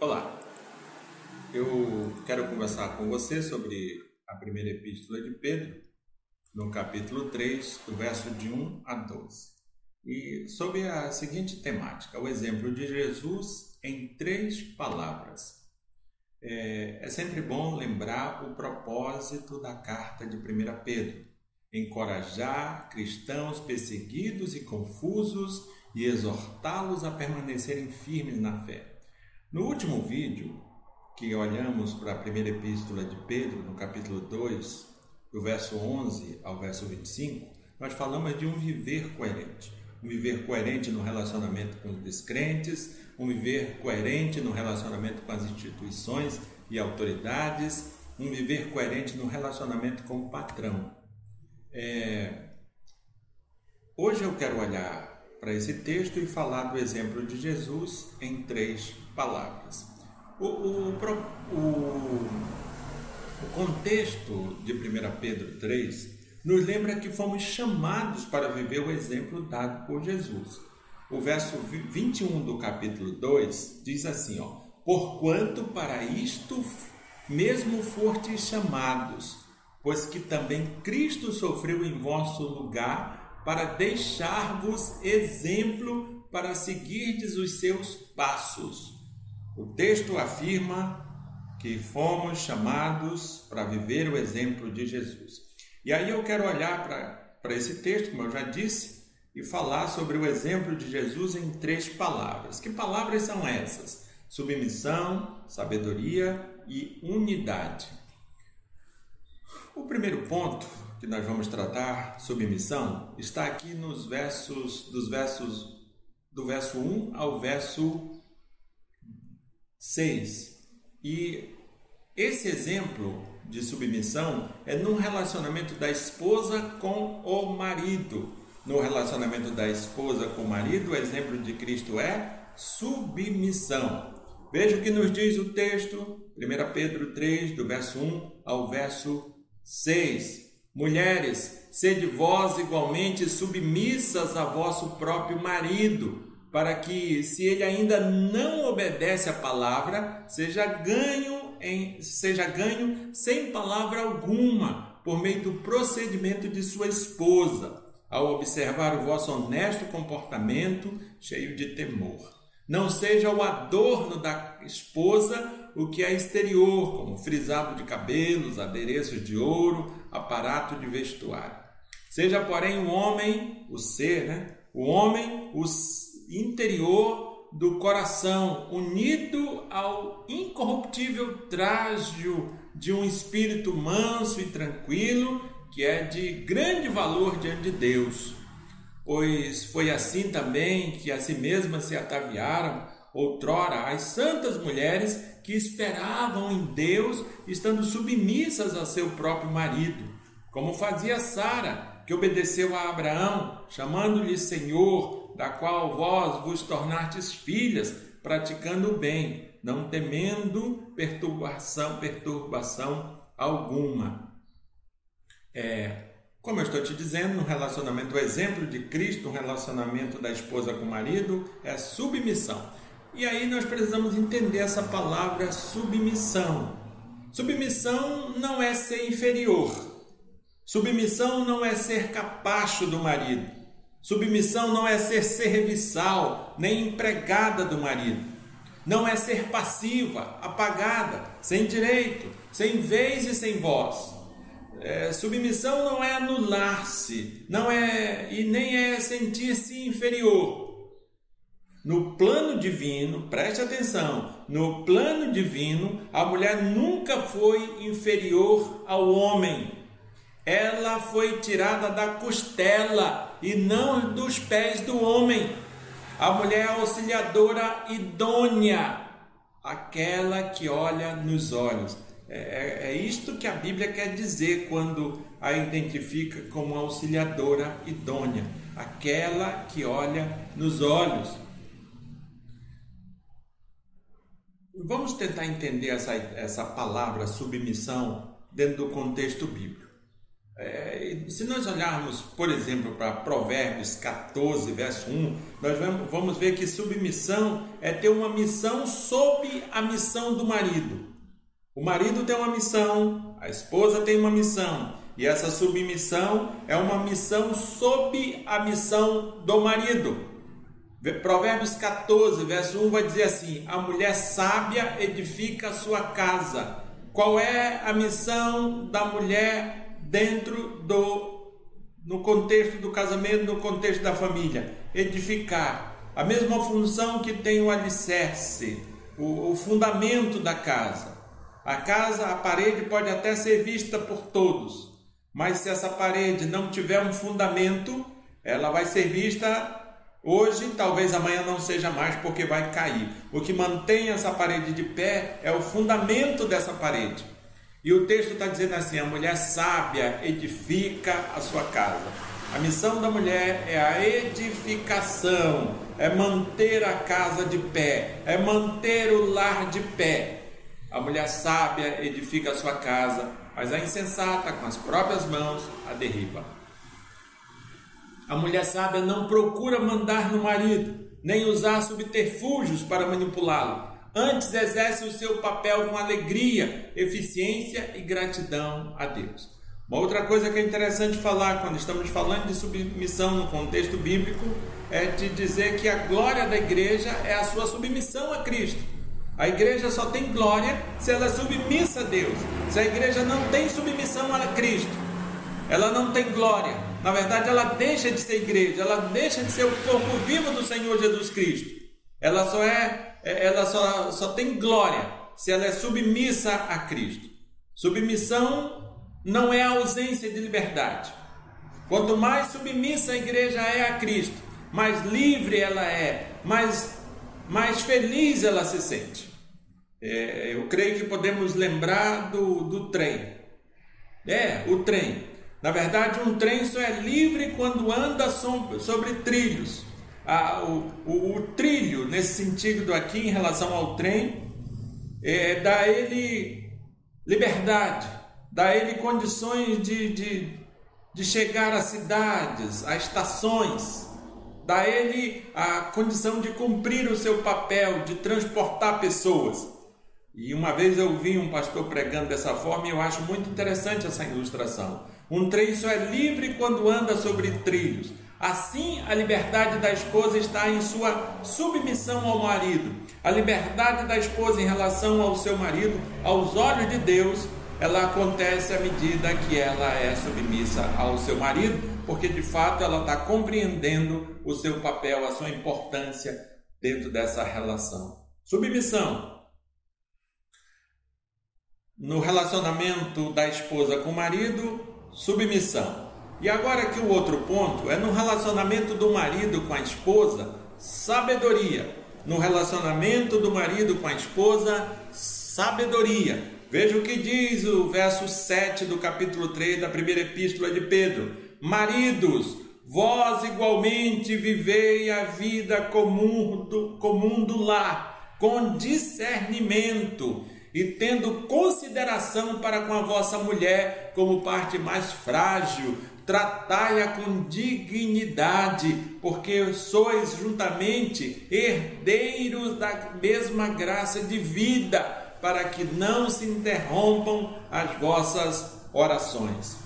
Olá, eu quero conversar com você sobre a primeira epístola de Pedro, no capítulo 3, do verso de 1 a 12, e sobre a seguinte temática: o exemplo de Jesus em três palavras. É, é sempre bom lembrar o propósito da carta de 1 Pedro: encorajar cristãos perseguidos e confusos e exortá-los a permanecerem firmes na fé. No último vídeo, que olhamos para a primeira epístola de Pedro, no capítulo 2, do verso 11 ao verso 25, nós falamos de um viver coerente. Um viver coerente no relacionamento com os descrentes, um viver coerente no relacionamento com as instituições e autoridades, um viver coerente no relacionamento com o patrão. É... Hoje eu quero olhar para esse texto e falar do exemplo de Jesus em três palavras. O, o, o, o contexto de 1 Pedro 3 nos lembra que fomos chamados para viver o exemplo dado por Jesus. O verso 21 do capítulo 2 diz assim: ó, Porquanto para isto mesmo fortes chamados, pois que também Cristo sofreu em vosso lugar para deixar-vos exemplo para seguirdes os seus passos. O texto afirma que fomos chamados para viver o exemplo de Jesus. E aí eu quero olhar para esse texto, como eu já disse, e falar sobre o exemplo de Jesus em três palavras. Que palavras são essas? Submissão, sabedoria e unidade. O primeiro ponto que nós vamos tratar, submissão, está aqui nos versos dos versos do verso 1 ao verso 6. E esse exemplo de submissão é num relacionamento da esposa com o marido. No relacionamento da esposa com o marido, o exemplo de Cristo é submissão. Veja o que nos diz o texto, 1 Pedro 3, do verso 1 ao verso 6. Mulheres, sede vós igualmente submissas a vosso próprio marido, para que, se ele ainda não obedece à palavra, seja ganho em, seja ganho sem palavra alguma, por meio do procedimento de sua esposa, ao observar o vosso honesto comportamento cheio de temor. Não seja o adorno da esposa o que é exterior, como frisado de cabelos, adereços de ouro, aparato de vestuário. Seja, porém, o homem, o ser, né? o homem, o interior do coração, unido ao incorruptível trajo de um espírito manso e tranquilo, que é de grande valor diante de Deus pois foi assim também que a si mesmas se ataviaram outrora as santas mulheres que esperavam em Deus, estando submissas a seu próprio marido, como fazia Sara, que obedeceu a Abraão, chamando-lhe Senhor, da qual vós vos tornastes filhas, praticando o bem, não temendo perturbação, perturbação alguma. É, como eu estou te dizendo, no relacionamento, o exemplo de Cristo, no relacionamento da esposa com o marido, é submissão. E aí nós precisamos entender essa palavra submissão. Submissão não é ser inferior. Submissão não é ser capacho do marido. Submissão não é ser serviçal, nem empregada do marido. Não é ser passiva, apagada, sem direito, sem vez e sem voz. É, submissão não é anular-se, não é e nem é sentir-se inferior. No plano divino, preste atenção, no plano divino, a mulher nunca foi inferior ao homem. Ela foi tirada da costela e não dos pés do homem. A mulher é auxiliadora idônea, aquela que olha nos olhos. É, é, é isto que a Bíblia quer dizer quando a identifica como auxiliadora idônea, aquela que olha nos olhos. Vamos tentar entender essa, essa palavra submissão dentro do contexto bíblico. É, se nós olharmos, por exemplo, para Provérbios 14, verso 1, nós vamos ver que submissão é ter uma missão sob a missão do marido. O marido tem uma missão, a esposa tem uma missão, e essa submissão é uma missão sob a missão do marido. Provérbios 14, verso 1 vai dizer assim: A mulher sábia edifica a sua casa. Qual é a missão da mulher dentro do no contexto do casamento, no contexto da família? Edificar. A mesma função que tem o alicerce, o, o fundamento da casa. A casa, a parede pode até ser vista por todos, mas se essa parede não tiver um fundamento, ela vai ser vista hoje, talvez amanhã não seja mais porque vai cair. O que mantém essa parede de pé é o fundamento dessa parede. E o texto está dizendo assim: a mulher sábia edifica a sua casa. A missão da mulher é a edificação, é manter a casa de pé, é manter o lar de pé. A mulher sábia edifica a sua casa, mas a insensata, com as próprias mãos, a derriba. A mulher sábia não procura mandar no marido, nem usar subterfúgios para manipulá-lo. Antes exerce o seu papel com alegria, eficiência e gratidão a Deus. Uma outra coisa que é interessante falar quando estamos falando de submissão no contexto bíblico é de dizer que a glória da igreja é a sua submissão a Cristo. A igreja só tem glória se ela é submissa a Deus. Se a igreja não tem submissão a Cristo, ela não tem glória. Na verdade, ela deixa de ser igreja, ela deixa de ser o corpo vivo do Senhor Jesus Cristo. Ela só é, é ela só, só tem glória se ela é submissa a Cristo. Submissão não é ausência de liberdade. Quanto mais submissa a igreja é a Cristo, mais livre ela é, mais, mais feliz ela se sente. É, eu creio que podemos lembrar do, do trem. É, o trem. Na verdade, um trem só é livre quando anda sobre trilhos. Ah, o, o, o, trilho, nesse sentido aqui, em relação ao trem, é, dá ele liberdade, dá ele condições de, de, de chegar às cidades, a estações, dá ele a condição de cumprir o seu papel, de transportar pessoas. E uma vez eu vi um pastor pregando dessa forma e eu acho muito interessante essa ilustração. Um trem só é livre quando anda sobre trilhos. Assim, a liberdade da esposa está em sua submissão ao marido. A liberdade da esposa em relação ao seu marido, aos olhos de Deus, ela acontece à medida que ela é submissa ao seu marido, porque de fato ela está compreendendo o seu papel, a sua importância dentro dessa relação. Submissão no relacionamento da esposa com o marido, submissão. E agora que o outro ponto é no relacionamento do marido com a esposa, sabedoria. No relacionamento do marido com a esposa, sabedoria. Veja o que diz o verso 7 do capítulo 3 da primeira epístola de Pedro: Maridos, vós igualmente vivei a vida comum do, comum do lar, com discernimento e tendo consideração para com a vossa mulher como parte mais frágil, tratai-a com dignidade, porque sois juntamente herdeiros da mesma graça de vida, para que não se interrompam as vossas orações.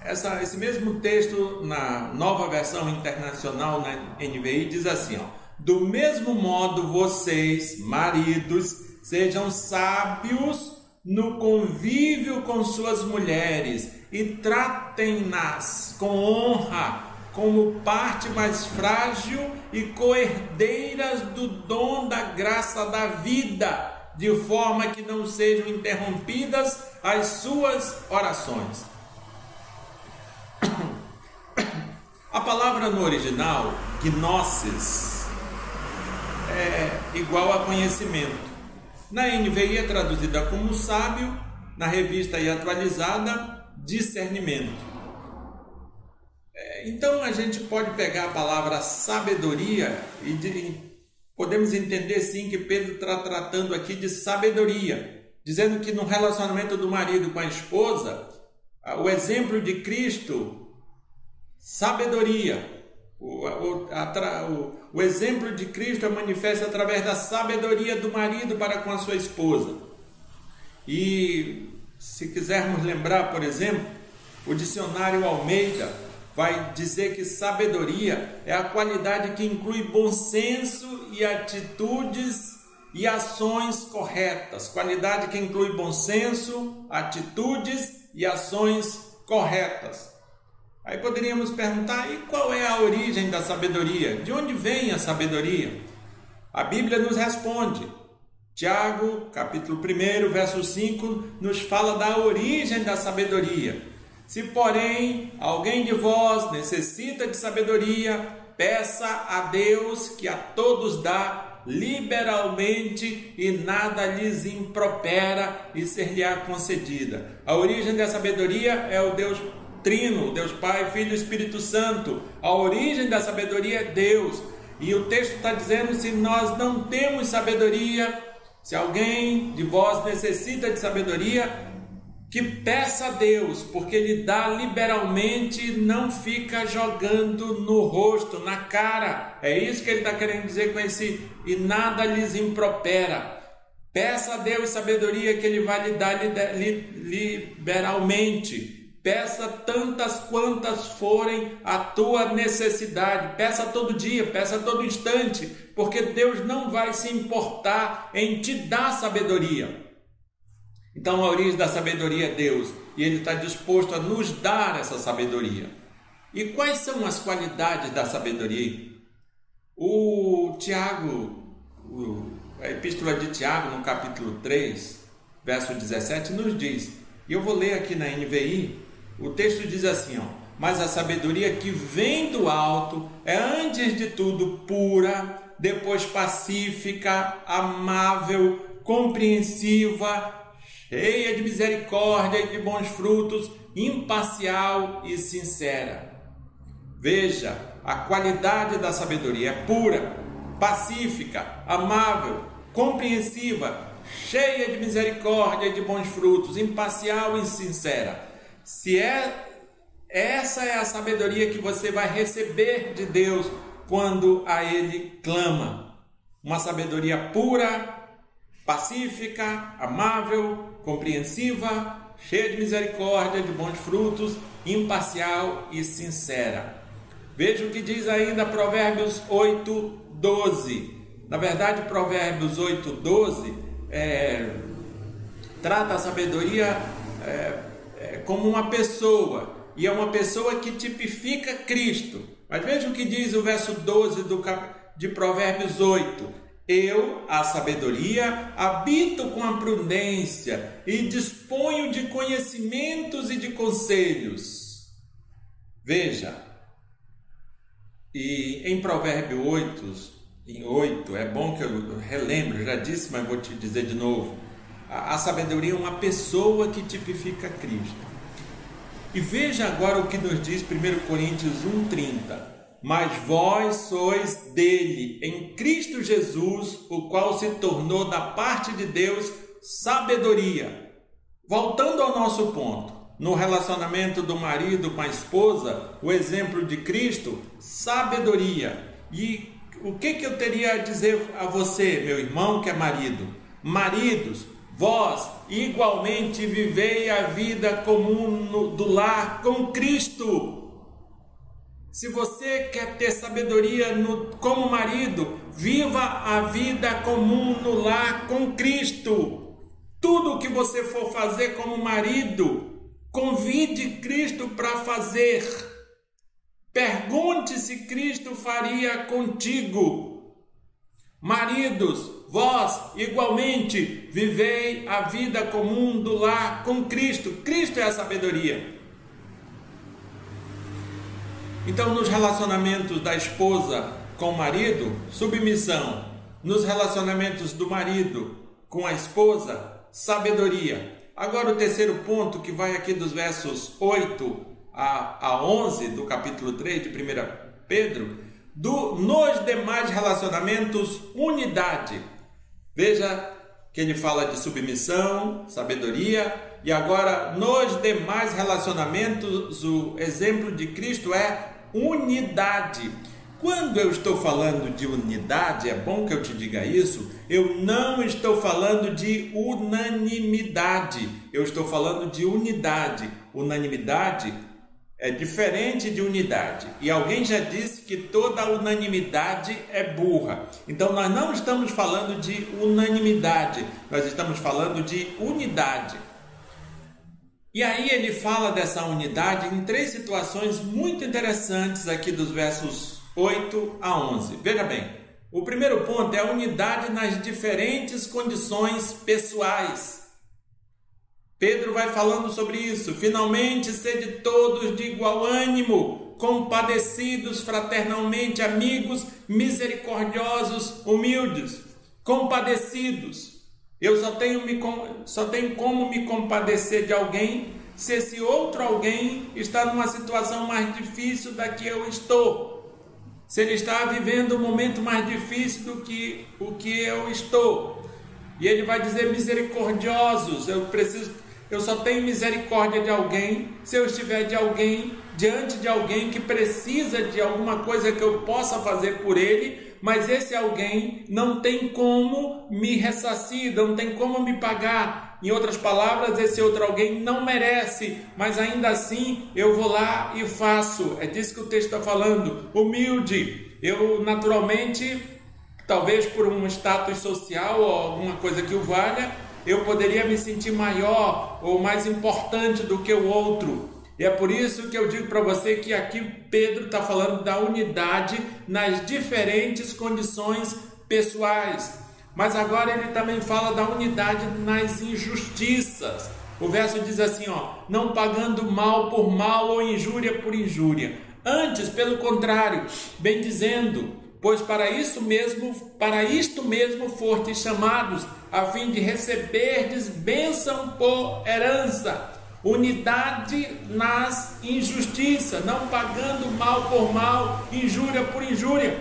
Essa, esse mesmo texto, na nova versão internacional, na NVI, diz assim: ó, Do mesmo modo, vocês, maridos, Sejam sábios no convívio com suas mulheres e tratem-nas com honra, como parte mais frágil e coerdeiras do dom da graça da vida, de forma que não sejam interrompidas as suas orações. A palavra no original, gnosis, é igual a conhecimento. Na NVI é traduzida como sábio, na revista e atualizada, discernimento. É, então a gente pode pegar a palavra sabedoria e de, podemos entender sim que Pedro está tratando aqui de sabedoria, dizendo que no relacionamento do marido com a esposa, o exemplo de Cristo, sabedoria. O, a, o, o exemplo de Cristo é manifesto através da sabedoria do marido para com a sua esposa. E se quisermos lembrar, por exemplo, o dicionário Almeida vai dizer que sabedoria é a qualidade que inclui bom senso e atitudes e ações corretas. Qualidade que inclui bom senso, atitudes e ações corretas. Aí poderíamos perguntar: e qual é a origem da sabedoria? De onde vem a sabedoria? A Bíblia nos responde. Tiago, capítulo 1, verso 5, nos fala da origem da sabedoria. Se, porém, alguém de vós necessita de sabedoria, peça a Deus que a todos dá liberalmente e nada lhes impropera e ser-lhe-á concedida. A origem da sabedoria é o Deus Trino, Deus Pai, Filho e Espírito Santo. A origem da sabedoria é Deus. E o texto está dizendo: se nós não temos sabedoria, se alguém de vós necessita de sabedoria, que peça a Deus, porque Ele dá liberalmente, não fica jogando no rosto, na cara. É isso que Ele está querendo dizer com esse e nada lhes impropera. Peça a Deus sabedoria que Ele vai lhe dar liberalmente. Peça tantas quantas forem a tua necessidade. Peça todo dia, peça todo instante, porque Deus não vai se importar em te dar sabedoria. Então a origem da sabedoria é Deus e Ele está disposto a nos dar essa sabedoria. E quais são as qualidades da sabedoria? O Tiago, a epístola de Tiago, no capítulo 3, verso 17, nos diz, e eu vou ler aqui na NVI, o texto diz assim: ó, Mas a sabedoria que vem do alto é, antes de tudo, pura, depois pacífica, amável, compreensiva, cheia de misericórdia e de bons frutos, imparcial e sincera. Veja, a qualidade da sabedoria é pura, pacífica, amável, compreensiva, cheia de misericórdia e de bons frutos, imparcial e sincera. Se é essa é a sabedoria que você vai receber de Deus quando a ele clama. Uma sabedoria pura, pacífica, amável, compreensiva, cheia de misericórdia, de bons frutos, imparcial e sincera. Veja o que diz ainda Provérbios 8, 12. Na verdade, Provérbios 8, 12 é, trata a sabedoria é, como uma pessoa, e é uma pessoa que tipifica Cristo. Mas veja o que diz o verso 12 do, de Provérbios 8 eu, a sabedoria, habito com a prudência e disponho de conhecimentos e de conselhos. Veja, e em Provérbio 8, em 8, é bom que eu relembre, já disse, mas vou te dizer de novo. A, a sabedoria é uma pessoa que tipifica Cristo. E veja agora o que nos diz 1 Coríntios 1,30 mas vós sois dele, em Cristo Jesus, o qual se tornou da parte de Deus sabedoria. Voltando ao nosso ponto, no relacionamento do marido com a esposa, o exemplo de Cristo, sabedoria. E o que, que eu teria a dizer a você, meu irmão que é marido? Maridos, vós igualmente vivei a vida comum do lar com Cristo se você quer ter sabedoria no, como marido, viva a vida comum no lar com Cristo. Tudo o que você for fazer como marido, convide Cristo para fazer. Pergunte se Cristo faria contigo. Maridos, vós igualmente vivei a vida comum do lar com Cristo. Cristo é a sabedoria. Então, nos relacionamentos da esposa com o marido, submissão. Nos relacionamentos do marido com a esposa, sabedoria. Agora, o terceiro ponto, que vai aqui dos versos 8 a, a 11 do capítulo 3 de 1 Pedro, do, nos demais relacionamentos, unidade. Veja que ele fala de submissão, sabedoria, e agora nos demais relacionamentos o exemplo de Cristo é unidade. Quando eu estou falando de unidade, é bom que eu te diga isso, eu não estou falando de unanimidade, eu estou falando de unidade. Unanimidade é diferente de unidade. E alguém já disse que toda unanimidade é burra. Então nós não estamos falando de unanimidade, nós estamos falando de unidade. E aí ele fala dessa unidade em três situações muito interessantes aqui dos versos 8 a 11. Veja bem, o primeiro ponto é a unidade nas diferentes condições pessoais. Pedro vai falando sobre isso. Finalmente, sede todos de igual ânimo, compadecidos fraternalmente, amigos, misericordiosos, humildes, compadecidos. Eu só tenho, me, só tenho como me compadecer de alguém se esse outro alguém está numa situação mais difícil da que eu estou se ele está vivendo um momento mais difícil do que o que eu estou. E ele vai dizer misericordiosos, eu preciso, eu só tenho misericórdia de alguém se eu estiver de alguém diante de alguém que precisa de alguma coisa que eu possa fazer por ele, mas esse alguém não tem como me ressarcir, não tem como me pagar, em outras palavras, esse outro alguém não merece, mas ainda assim eu vou lá e faço. É disso que o texto está falando. Humilde. Eu, naturalmente, talvez por um status social ou alguma coisa que o valha, eu poderia me sentir maior ou mais importante do que o outro. E é por isso que eu digo para você que aqui Pedro está falando da unidade nas diferentes condições pessoais. Mas agora ele também fala da unidade nas injustiças. O verso diz assim, ó, não pagando mal por mal ou injúria por injúria. Antes, pelo contrário, bem dizendo, pois para isso mesmo, para isto mesmo fostes chamados, a fim de receberdes bênção por herança. Unidade nas injustiças, não pagando mal por mal, injúria por injúria.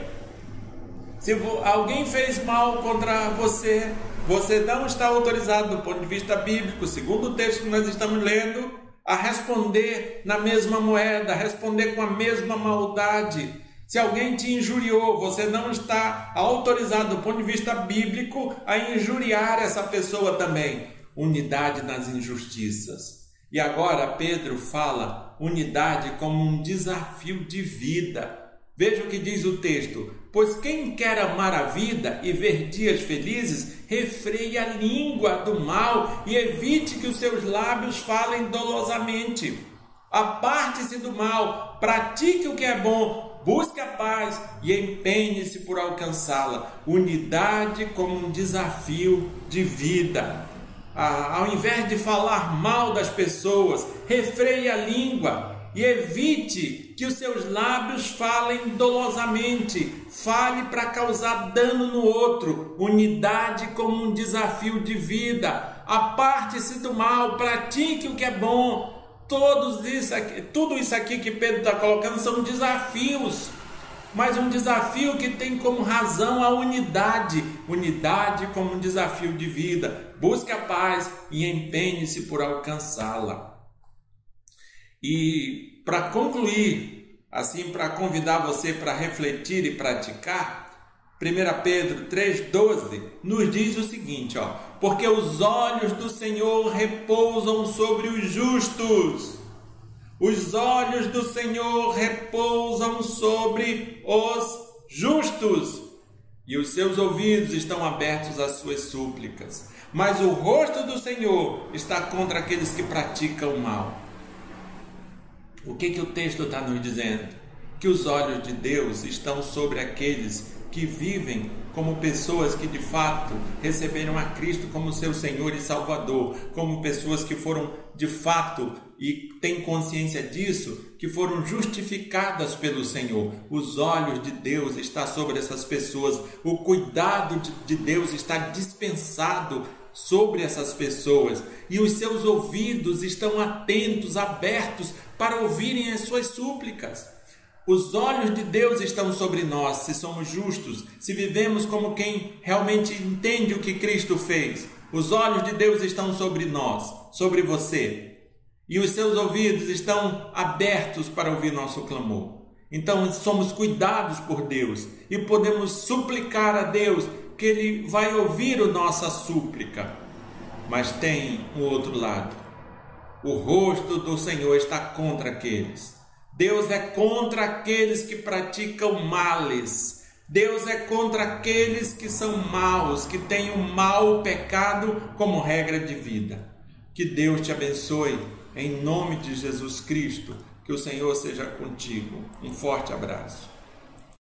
Se alguém fez mal contra você, você não está autorizado, do ponto de vista bíblico, segundo o texto que nós estamos lendo, a responder na mesma moeda, a responder com a mesma maldade. Se alguém te injuriou, você não está autorizado, do ponto de vista bíblico, a injuriar essa pessoa também. Unidade nas injustiças. E agora Pedro fala unidade como um desafio de vida. Veja o que diz o texto: Pois quem quer amar a vida e ver dias felizes, refreie a língua do mal e evite que os seus lábios falem dolosamente. Aparte-se do mal, pratique o que é bom, busque a paz e empenhe-se por alcançá-la. Unidade como um desafio de vida. Ah, ao invés de falar mal das pessoas, refreie a língua e evite que os seus lábios falem dolosamente, fale para causar dano no outro, unidade como um desafio de vida, aparte-se do mal, pratique o que é bom. Todos isso aqui, tudo isso aqui que Pedro está colocando são desafios, mas um desafio que tem como razão a unidade, unidade como um desafio de vida. Busque a paz e empenhe-se por alcançá-la. E para concluir, assim para convidar você para refletir e praticar, 1 Pedro 3,12 nos diz o seguinte: ó, porque os olhos do Senhor repousam sobre os justos, os olhos do Senhor repousam sobre os justos, e os seus ouvidos estão abertos às suas súplicas, mas o rosto do Senhor está contra aqueles que praticam o mal. O que, que o texto está nos dizendo? Que os olhos de Deus estão sobre aqueles que vivem como pessoas que de fato receberam a Cristo como seu Senhor e Salvador, como pessoas que foram de fato e têm consciência disso, que foram justificadas pelo Senhor. Os olhos de Deus estão sobre essas pessoas, o cuidado de Deus está dispensado sobre essas pessoas e os seus ouvidos estão atentos, abertos para ouvirem as suas súplicas. Os olhos de Deus estão sobre nós se somos justos, se vivemos como quem realmente entende o que Cristo fez. Os olhos de Deus estão sobre nós, sobre você, e os seus ouvidos estão abertos para ouvir nosso clamor. Então somos cuidados por Deus e podemos suplicar a Deus que Ele vai ouvir a nossa súplica. Mas tem um outro lado. O rosto do Senhor está contra aqueles. Deus é contra aqueles que praticam males. Deus é contra aqueles que são maus, que têm o mal, o pecado como regra de vida. Que Deus te abençoe em nome de Jesus Cristo. Que o Senhor seja contigo. Um forte abraço.